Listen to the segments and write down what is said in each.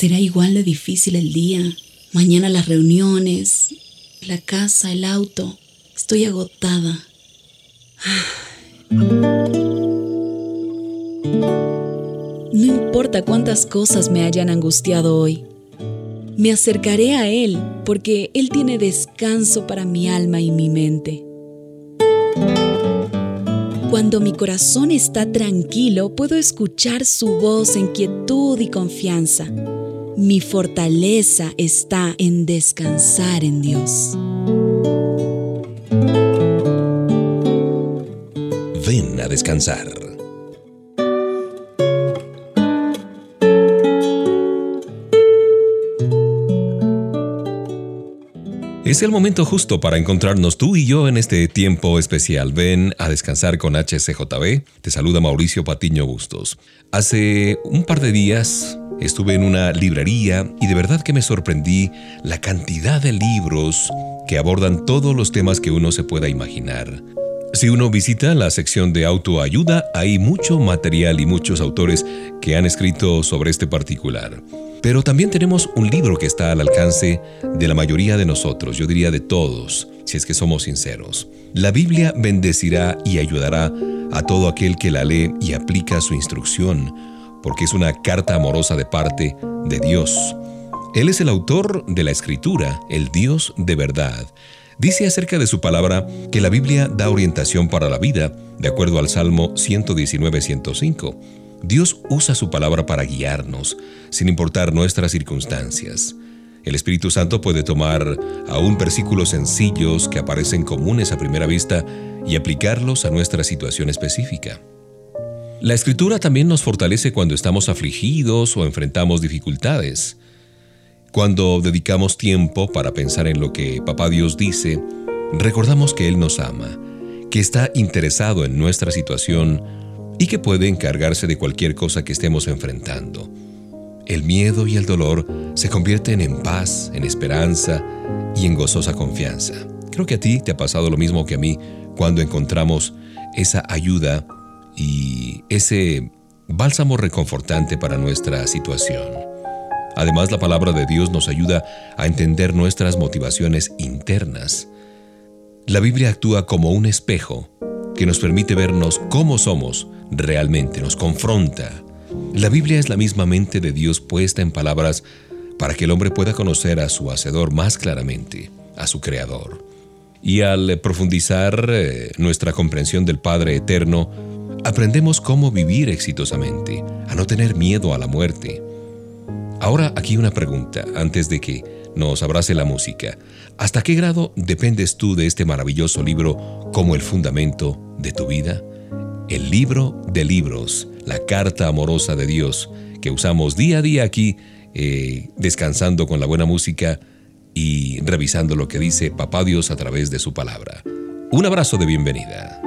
Será igual de difícil el día. Mañana las reuniones, la casa, el auto. Estoy agotada. No importa cuántas cosas me hayan angustiado hoy. Me acercaré a Él porque Él tiene descanso para mi alma y mi mente. Cuando mi corazón está tranquilo, puedo escuchar su voz en quietud y confianza. Mi fortaleza está en descansar en Dios. Ven a descansar. Es el momento justo para encontrarnos tú y yo en este tiempo especial. Ven a descansar con HCJB. Te saluda Mauricio Patiño Bustos. Hace un par de días estuve en una librería y de verdad que me sorprendí la cantidad de libros que abordan todos los temas que uno se pueda imaginar. Si uno visita la sección de autoayuda, hay mucho material y muchos autores que han escrito sobre este particular. Pero también tenemos un libro que está al alcance de la mayoría de nosotros, yo diría de todos, si es que somos sinceros. La Biblia bendecirá y ayudará a todo aquel que la lee y aplica su instrucción, porque es una carta amorosa de parte de Dios. Él es el autor de la escritura, el Dios de verdad. Dice acerca de su palabra que la Biblia da orientación para la vida, de acuerdo al Salmo 119-105. Dios usa su palabra para guiarnos, sin importar nuestras circunstancias. El Espíritu Santo puede tomar aún versículos sencillos que aparecen comunes a primera vista y aplicarlos a nuestra situación específica. La Escritura también nos fortalece cuando estamos afligidos o enfrentamos dificultades. Cuando dedicamos tiempo para pensar en lo que Papá Dios dice, recordamos que Él nos ama, que está interesado en nuestra situación y que puede encargarse de cualquier cosa que estemos enfrentando. El miedo y el dolor se convierten en paz, en esperanza y en gozosa confianza. Creo que a ti te ha pasado lo mismo que a mí cuando encontramos esa ayuda y ese bálsamo reconfortante para nuestra situación. Además, la palabra de Dios nos ayuda a entender nuestras motivaciones internas. La Biblia actúa como un espejo que nos permite vernos cómo somos realmente, nos confronta. La Biblia es la misma mente de Dios puesta en palabras para que el hombre pueda conocer a su Hacedor más claramente, a su Creador. Y al profundizar eh, nuestra comprensión del Padre Eterno, aprendemos cómo vivir exitosamente, a no tener miedo a la muerte. Ahora aquí una pregunta, antes de que nos abrace la música. ¿Hasta qué grado dependes tú de este maravilloso libro como el fundamento de tu vida? El libro de libros, la carta amorosa de Dios que usamos día a día aquí, eh, descansando con la buena música y revisando lo que dice Papá Dios a través de su palabra. Un abrazo de bienvenida.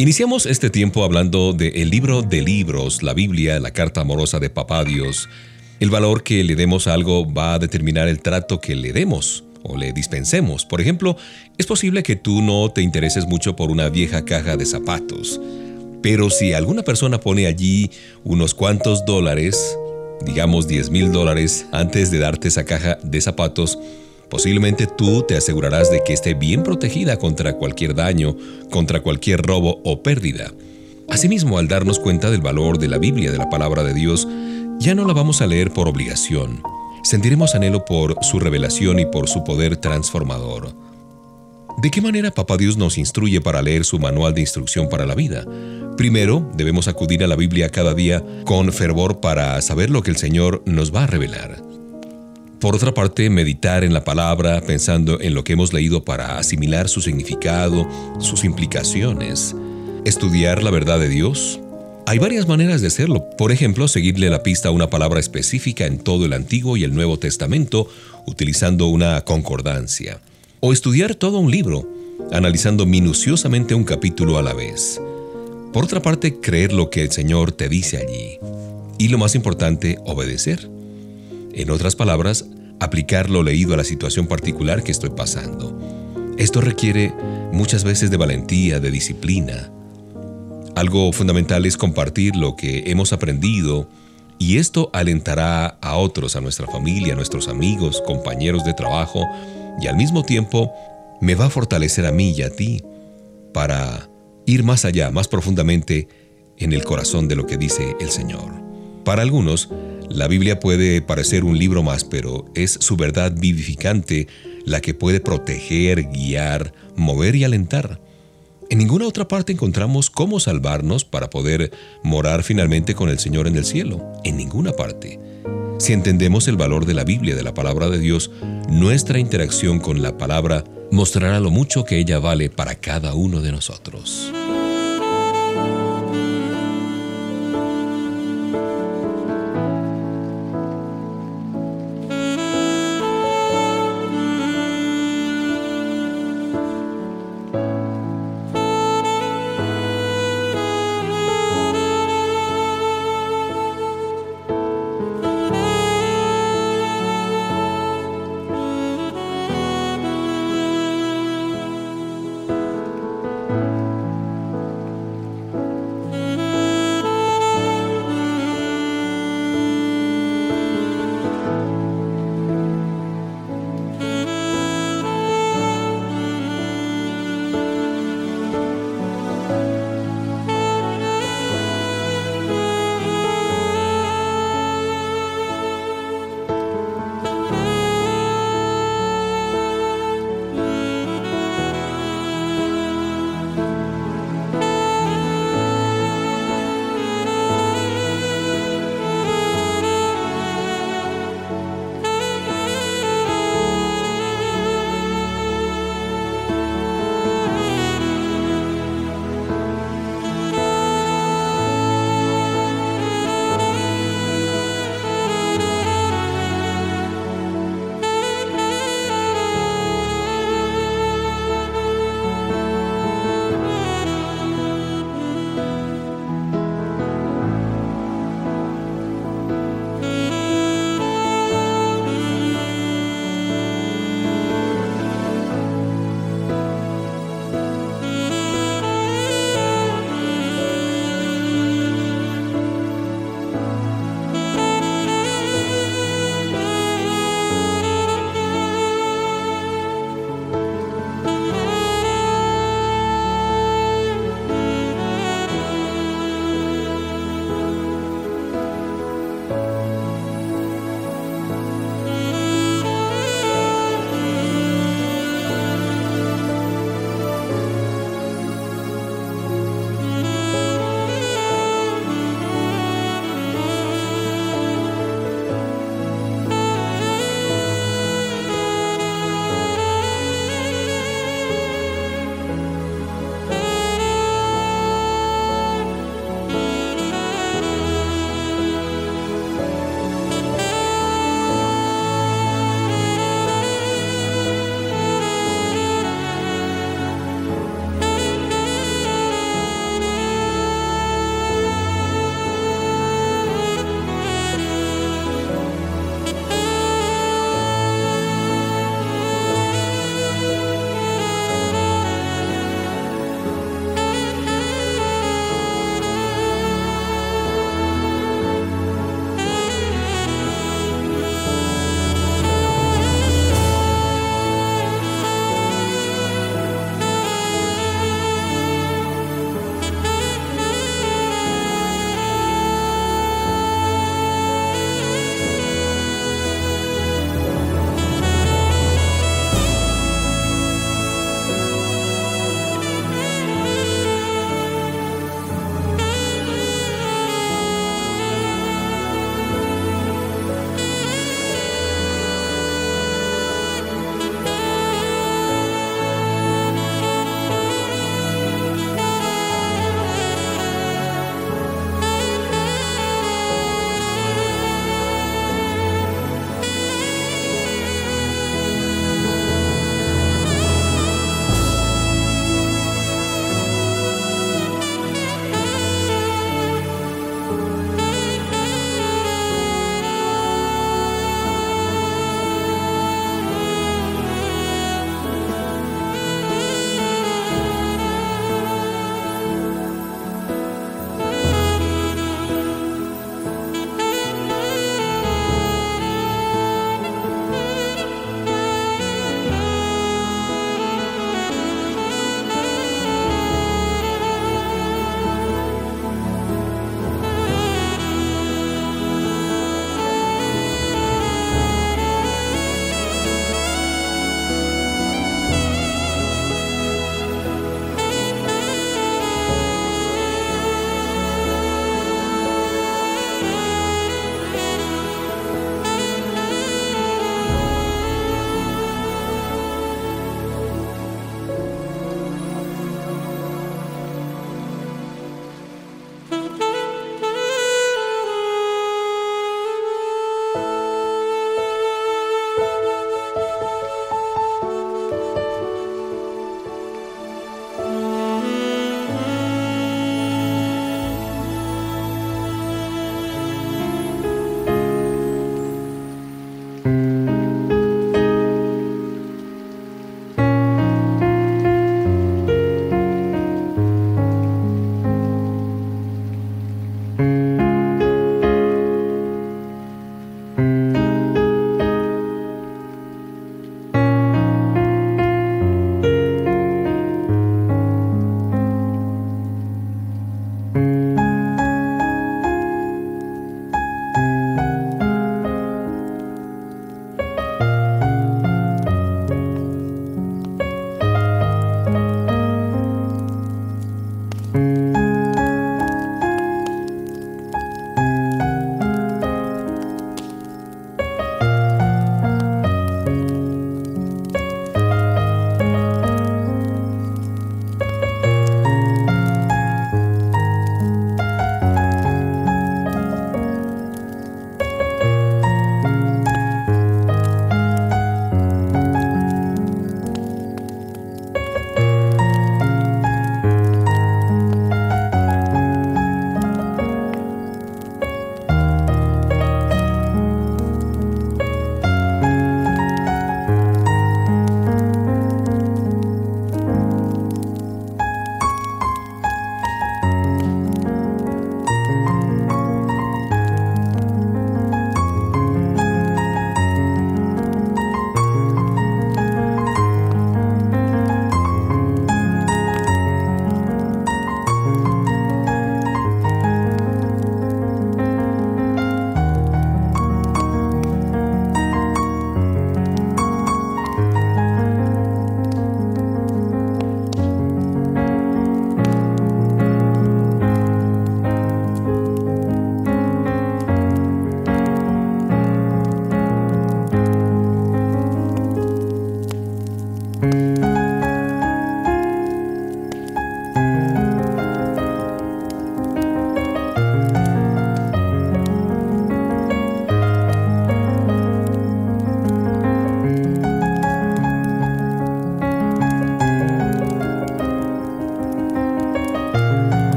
Iniciamos este tiempo hablando del libro de libros, la Biblia, la carta amorosa de Papá Dios. El valor que le demos a algo va a determinar el trato que le demos o le dispensemos. Por ejemplo, es posible que tú no te intereses mucho por una vieja caja de zapatos, pero si alguna persona pone allí unos cuantos dólares, digamos 10 mil dólares, antes de darte esa caja de zapatos, Posiblemente tú te asegurarás de que esté bien protegida contra cualquier daño, contra cualquier robo o pérdida. Asimismo, al darnos cuenta del valor de la Biblia, de la palabra de Dios, ya no la vamos a leer por obligación. Sentiremos anhelo por su revelación y por su poder transformador. ¿De qué manera Papá Dios nos instruye para leer su manual de instrucción para la vida? Primero, debemos acudir a la Biblia cada día con fervor para saber lo que el Señor nos va a revelar. Por otra parte, meditar en la palabra pensando en lo que hemos leído para asimilar su significado, sus implicaciones. Estudiar la verdad de Dios. Hay varias maneras de hacerlo. Por ejemplo, seguirle la pista a una palabra específica en todo el Antiguo y el Nuevo Testamento utilizando una concordancia. O estudiar todo un libro, analizando minuciosamente un capítulo a la vez. Por otra parte, creer lo que el Señor te dice allí. Y lo más importante, obedecer. En otras palabras, aplicar lo leído a la situación particular que estoy pasando. Esto requiere muchas veces de valentía, de disciplina. Algo fundamental es compartir lo que hemos aprendido y esto alentará a otros, a nuestra familia, a nuestros amigos, compañeros de trabajo y al mismo tiempo me va a fortalecer a mí y a ti para ir más allá, más profundamente en el corazón de lo que dice el Señor. Para algunos, la Biblia puede parecer un libro más, pero es su verdad vivificante la que puede proteger, guiar, mover y alentar. En ninguna otra parte encontramos cómo salvarnos para poder morar finalmente con el Señor en el cielo. En ninguna parte. Si entendemos el valor de la Biblia, de la palabra de Dios, nuestra interacción con la palabra mostrará lo mucho que ella vale para cada uno de nosotros.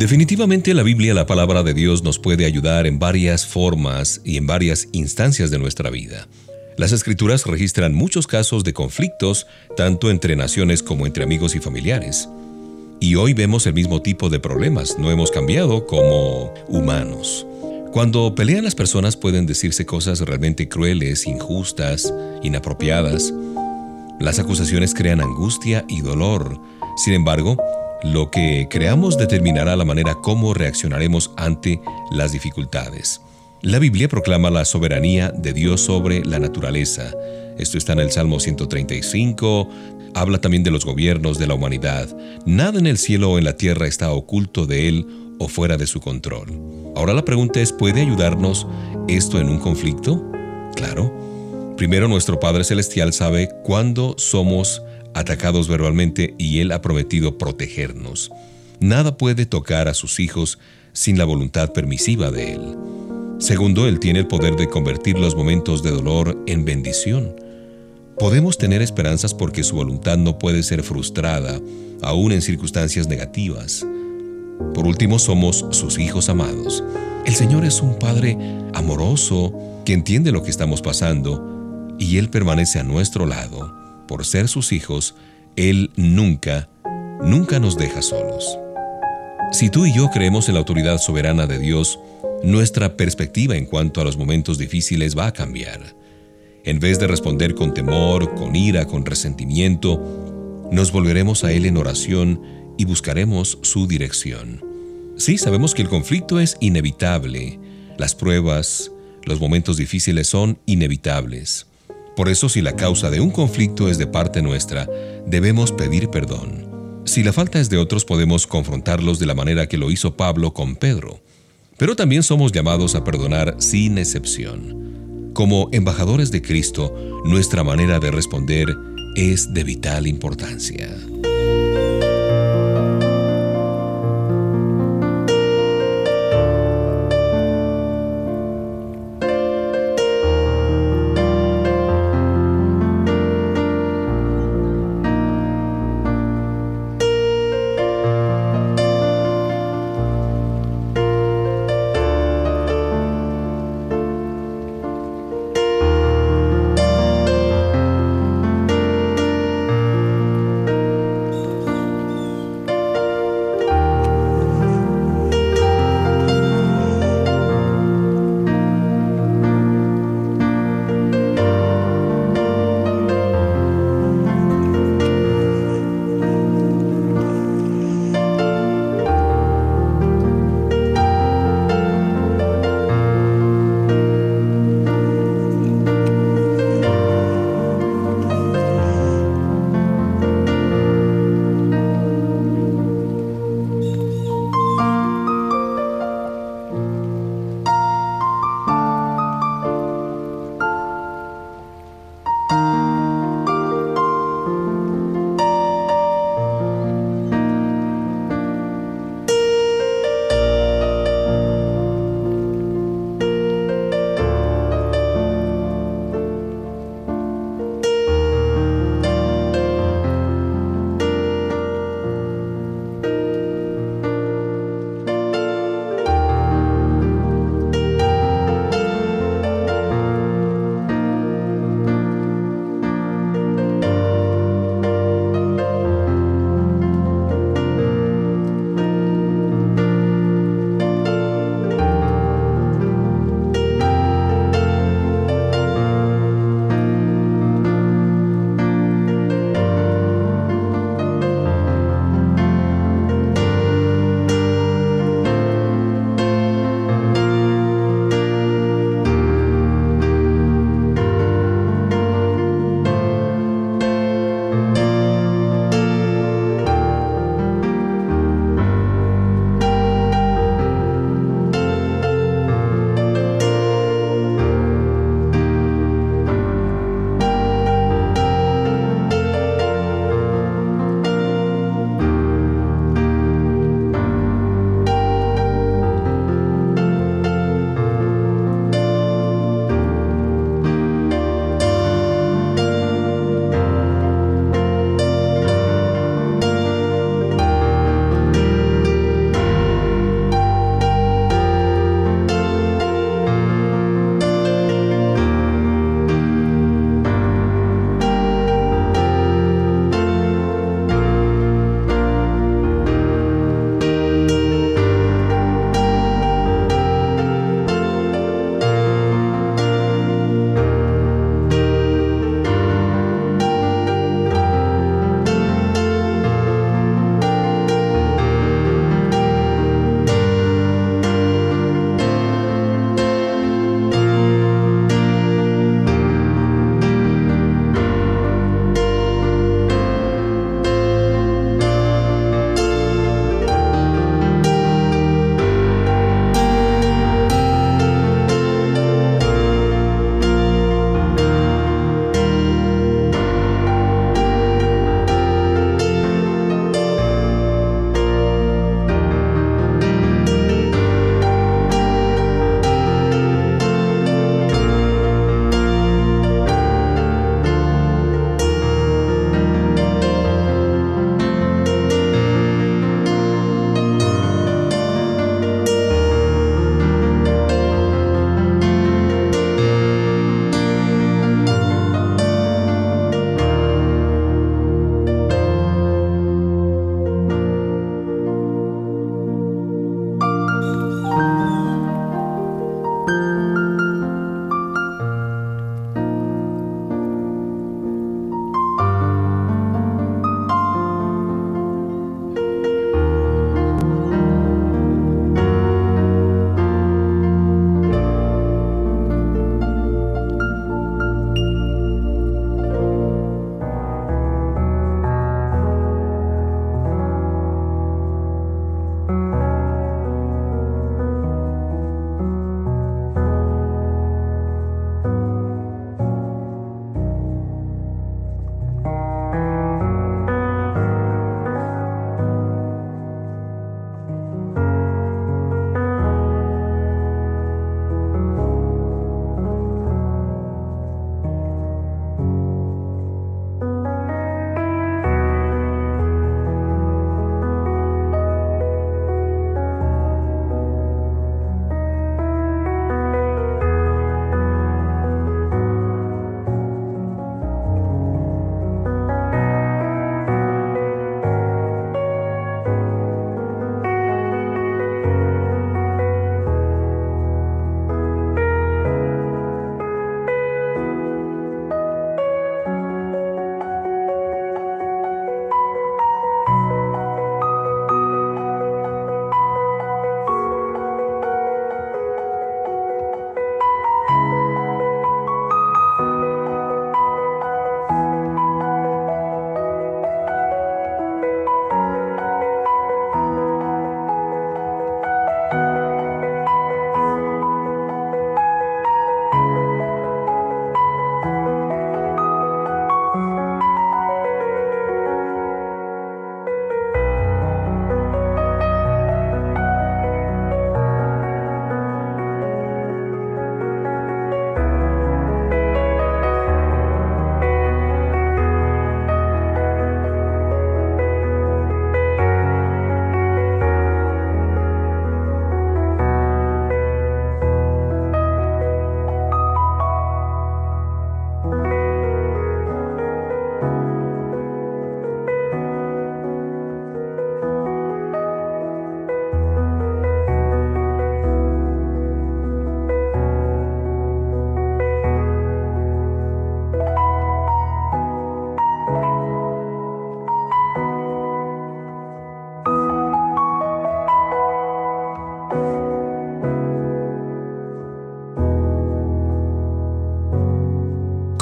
Definitivamente la Biblia, la palabra de Dios, nos puede ayudar en varias formas y en varias instancias de nuestra vida. Las escrituras registran muchos casos de conflictos, tanto entre naciones como entre amigos y familiares. Y hoy vemos el mismo tipo de problemas, no hemos cambiado como humanos. Cuando pelean las personas pueden decirse cosas realmente crueles, injustas, inapropiadas. Las acusaciones crean angustia y dolor. Sin embargo, lo que creamos determinará la manera como reaccionaremos ante las dificultades. La Biblia proclama la soberanía de Dios sobre la naturaleza. Esto está en el Salmo 135. Habla también de los gobiernos de la humanidad. Nada en el cielo o en la tierra está oculto de Él o fuera de su control. Ahora la pregunta es, ¿puede ayudarnos esto en un conflicto? Claro. Primero, nuestro Padre Celestial sabe cuándo somos atacados verbalmente y Él ha prometido protegernos. Nada puede tocar a sus hijos sin la voluntad permisiva de Él. Segundo, Él tiene el poder de convertir los momentos de dolor en bendición. Podemos tener esperanzas porque su voluntad no puede ser frustrada, aún en circunstancias negativas. Por último, somos sus hijos amados. El Señor es un Padre amoroso que entiende lo que estamos pasando y Él permanece a nuestro lado por ser sus hijos, Él nunca, nunca nos deja solos. Si tú y yo creemos en la autoridad soberana de Dios, nuestra perspectiva en cuanto a los momentos difíciles va a cambiar. En vez de responder con temor, con ira, con resentimiento, nos volveremos a Él en oración y buscaremos su dirección. Sí, sabemos que el conflicto es inevitable, las pruebas, los momentos difíciles son inevitables. Por eso si la causa de un conflicto es de parte nuestra, debemos pedir perdón. Si la falta es de otros, podemos confrontarlos de la manera que lo hizo Pablo con Pedro. Pero también somos llamados a perdonar sin excepción. Como embajadores de Cristo, nuestra manera de responder es de vital importancia.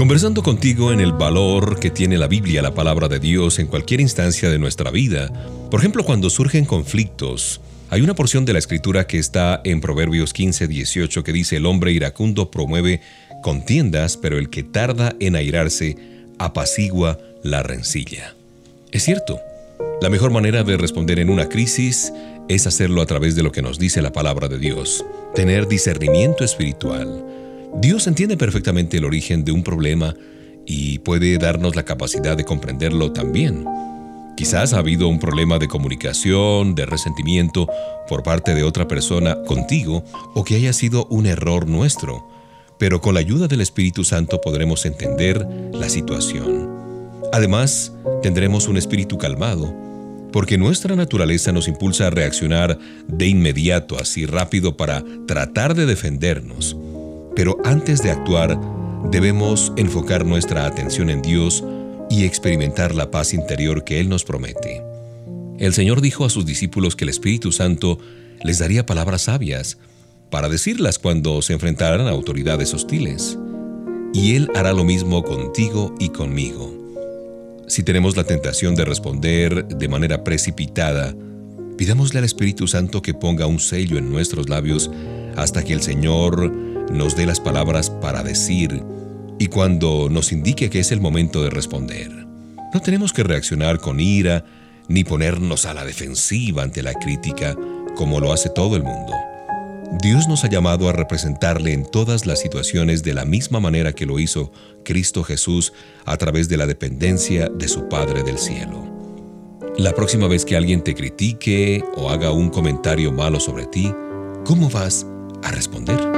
Conversando contigo en el valor que tiene la Biblia, la palabra de Dios, en cualquier instancia de nuestra vida. Por ejemplo, cuando surgen conflictos, hay una porción de la escritura que está en Proverbios 15, 18 que dice, el hombre iracundo promueve contiendas, pero el que tarda en airarse apacigua la rencilla. Es cierto, la mejor manera de responder en una crisis es hacerlo a través de lo que nos dice la palabra de Dios, tener discernimiento espiritual. Dios entiende perfectamente el origen de un problema y puede darnos la capacidad de comprenderlo también. Quizás ha habido un problema de comunicación, de resentimiento por parte de otra persona contigo o que haya sido un error nuestro, pero con la ayuda del Espíritu Santo podremos entender la situación. Además, tendremos un espíritu calmado, porque nuestra naturaleza nos impulsa a reaccionar de inmediato, así rápido, para tratar de defendernos. Pero antes de actuar, debemos enfocar nuestra atención en Dios y experimentar la paz interior que Él nos promete. El Señor dijo a sus discípulos que el Espíritu Santo les daría palabras sabias para decirlas cuando se enfrentaran a autoridades hostiles. Y Él hará lo mismo contigo y conmigo. Si tenemos la tentación de responder de manera precipitada, pidámosle al Espíritu Santo que ponga un sello en nuestros labios hasta que el Señor nos dé las palabras para decir y cuando nos indique que es el momento de responder. No tenemos que reaccionar con ira ni ponernos a la defensiva ante la crítica como lo hace todo el mundo. Dios nos ha llamado a representarle en todas las situaciones de la misma manera que lo hizo Cristo Jesús a través de la dependencia de su Padre del cielo. La próxima vez que alguien te critique o haga un comentario malo sobre ti, ¿cómo vas a responder?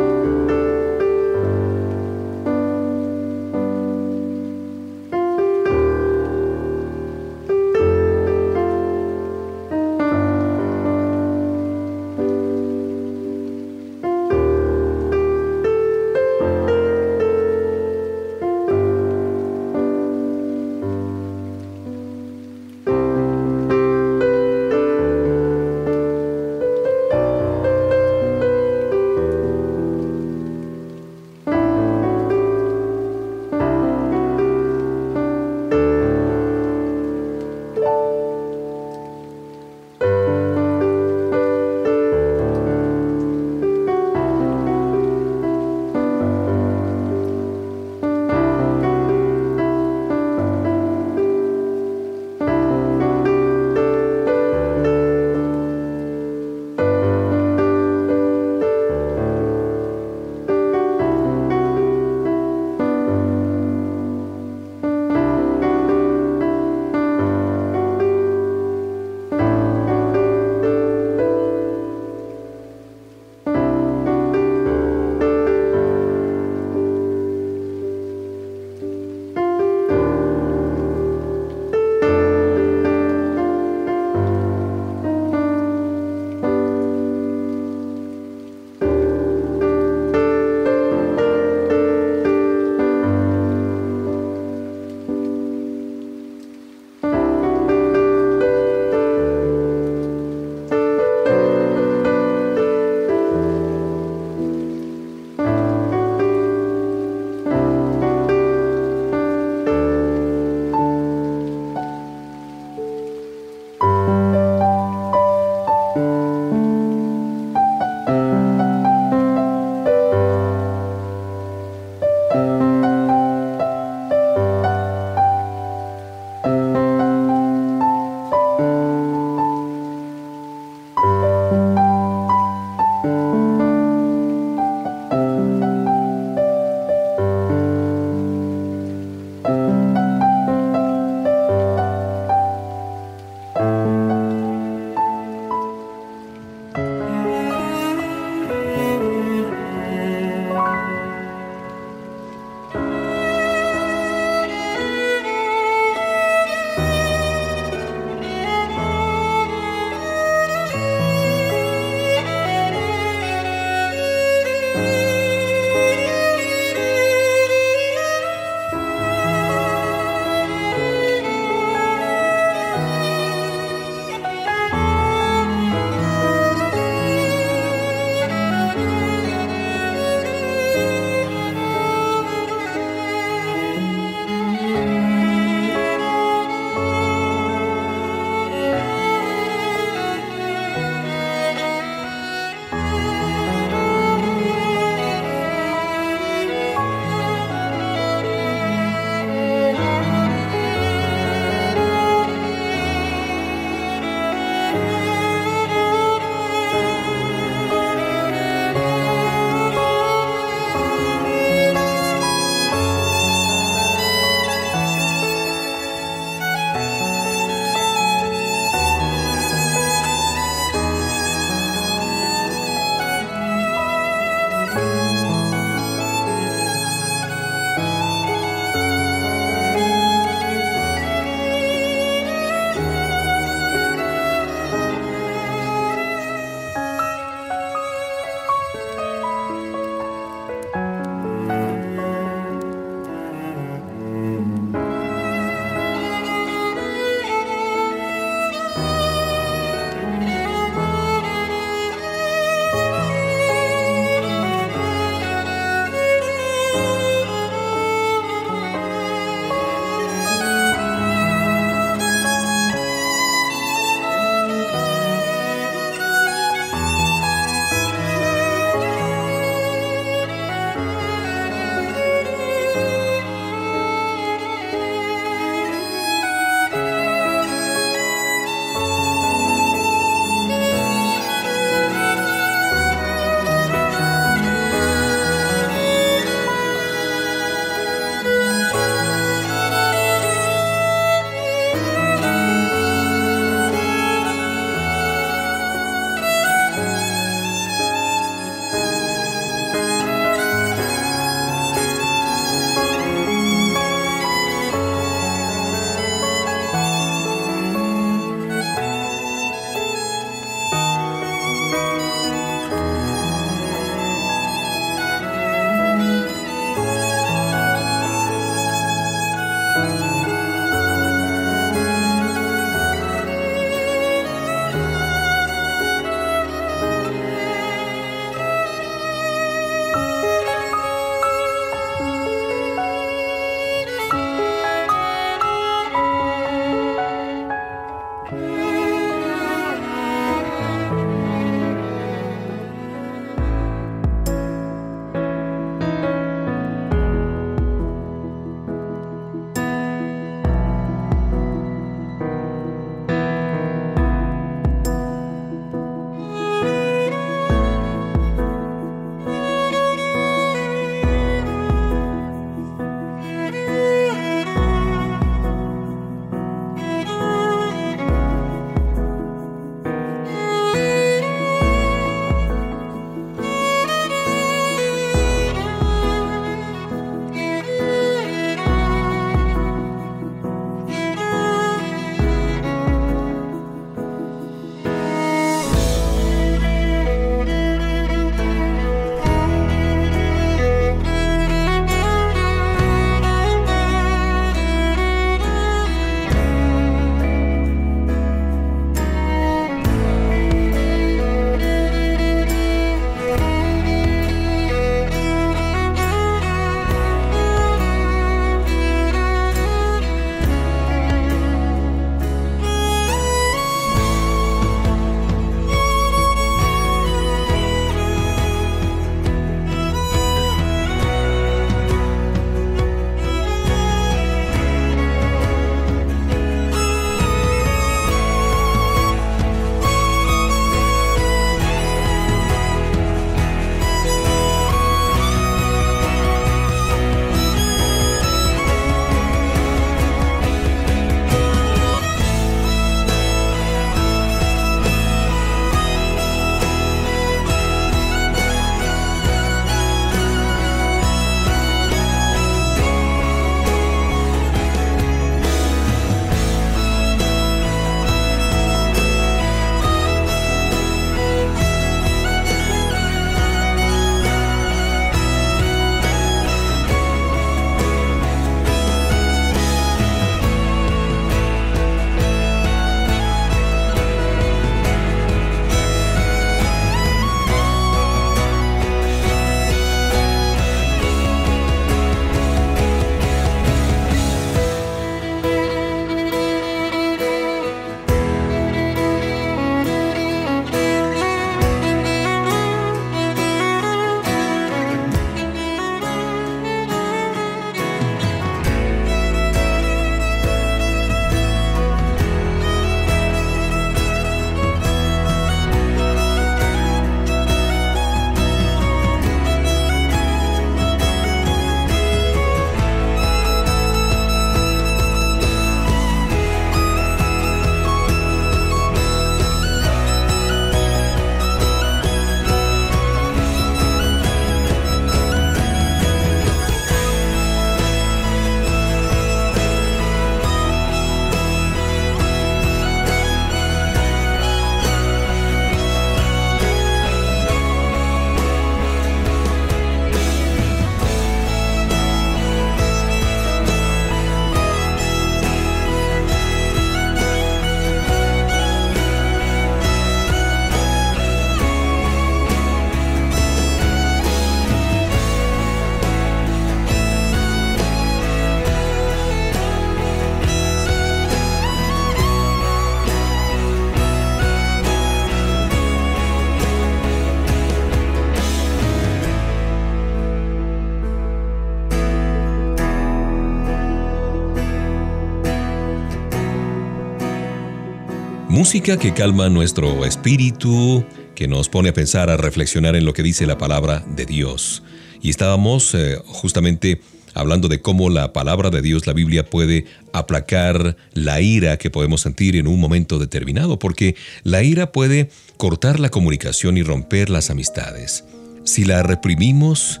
Música que calma nuestro espíritu, que nos pone a pensar, a reflexionar en lo que dice la palabra de Dios. Y estábamos eh, justamente hablando de cómo la palabra de Dios, la Biblia, puede aplacar la ira que podemos sentir en un momento determinado, porque la ira puede cortar la comunicación y romper las amistades. Si la reprimimos,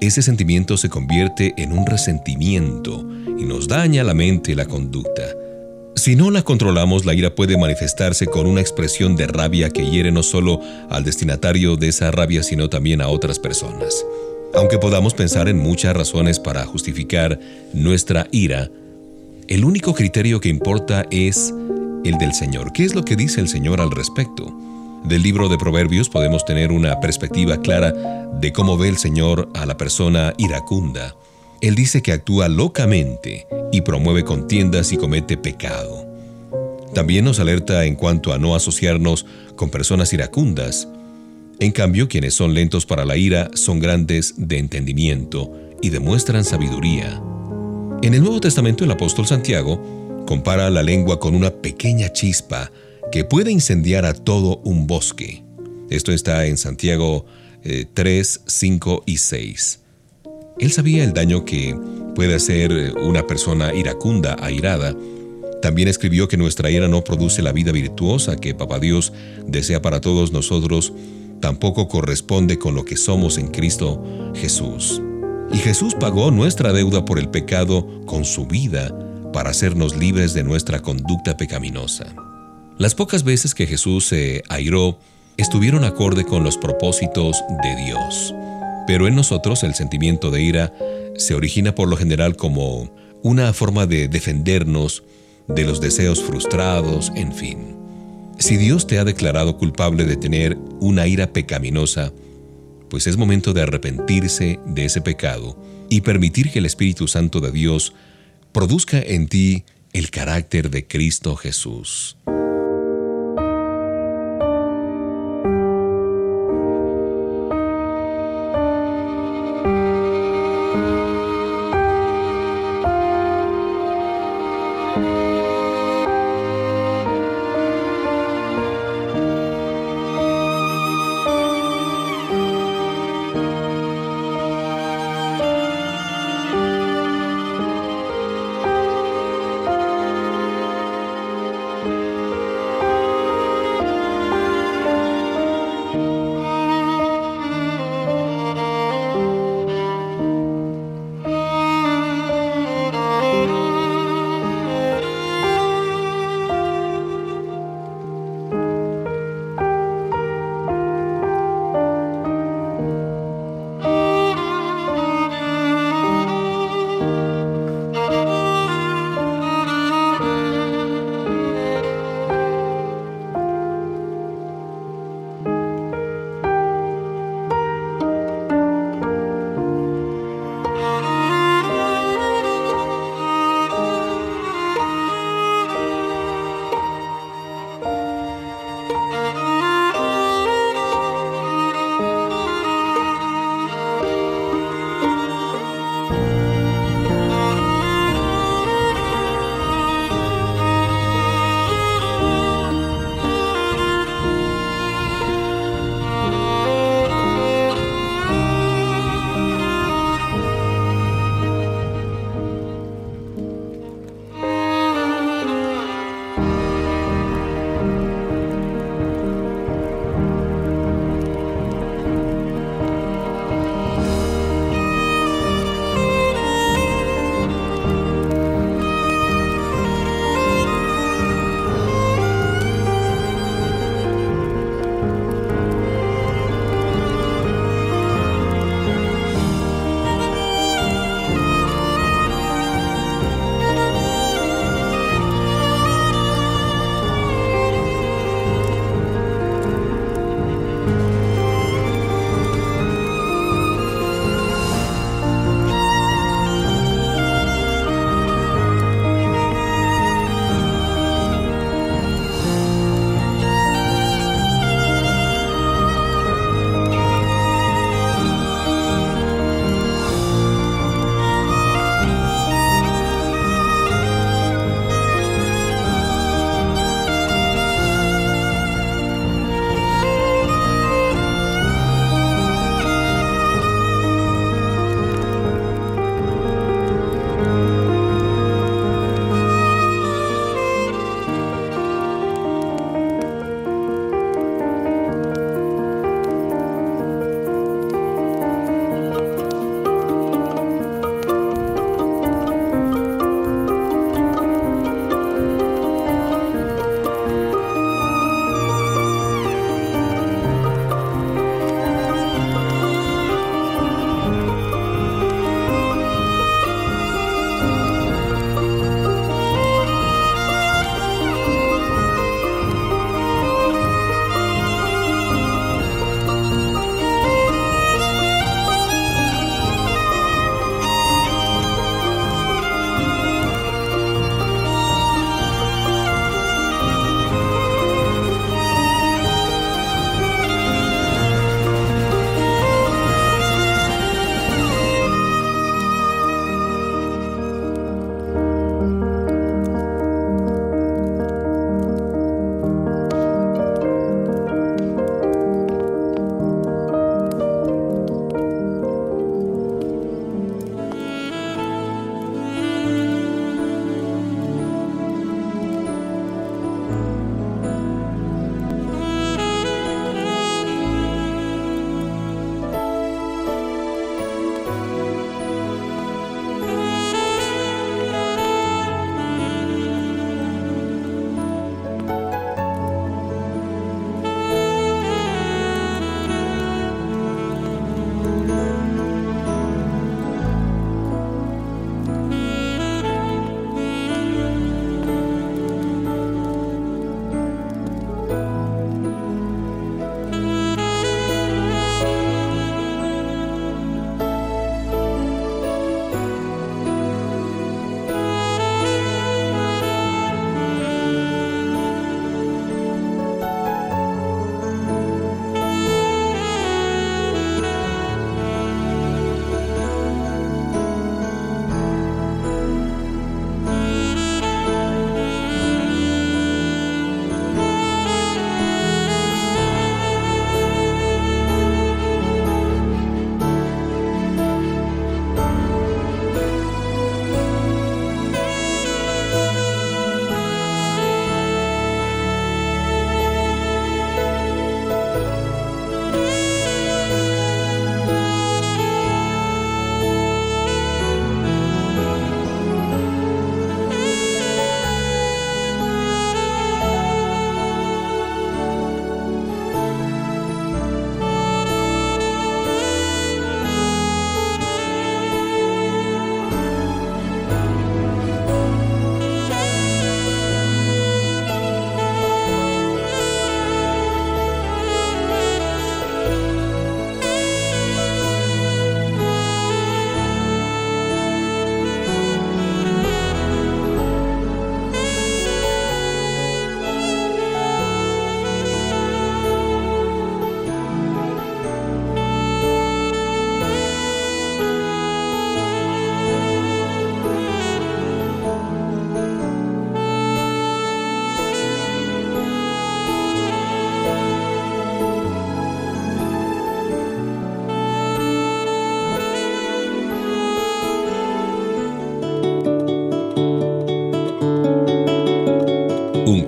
ese sentimiento se convierte en un resentimiento y nos daña la mente y la conducta. Si no la controlamos, la ira puede manifestarse con una expresión de rabia que hiere no solo al destinatario de esa rabia, sino también a otras personas. Aunque podamos pensar en muchas razones para justificar nuestra ira, el único criterio que importa es el del Señor. ¿Qué es lo que dice el Señor al respecto? Del libro de Proverbios podemos tener una perspectiva clara de cómo ve el Señor a la persona iracunda. Él dice que actúa locamente y promueve contiendas y comete pecado. También nos alerta en cuanto a no asociarnos con personas iracundas, en cambio, quienes son lentos para la ira son grandes de entendimiento y demuestran sabiduría. En el Nuevo Testamento el apóstol Santiago compara la lengua con una pequeña chispa que puede incendiar a todo un bosque. Esto está en Santiago 3, eh, 5 y 6. Él sabía el daño que puede hacer una persona iracunda, airada. También escribió que nuestra ira no produce la vida virtuosa que Papá Dios desea para todos nosotros tampoco corresponde con lo que somos en Cristo Jesús. Y Jesús pagó nuestra deuda por el pecado con su vida para hacernos libres de nuestra conducta pecaminosa. Las pocas veces que Jesús se airó estuvieron acorde con los propósitos de Dios. Pero en nosotros el sentimiento de ira se origina por lo general como una forma de defendernos de los deseos frustrados, en fin. Si Dios te ha declarado culpable de tener una ira pecaminosa, pues es momento de arrepentirse de ese pecado y permitir que el Espíritu Santo de Dios produzca en ti el carácter de Cristo Jesús.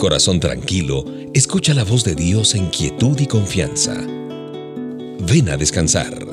Corazón tranquilo, escucha la voz de Dios en quietud y confianza. Ven a descansar.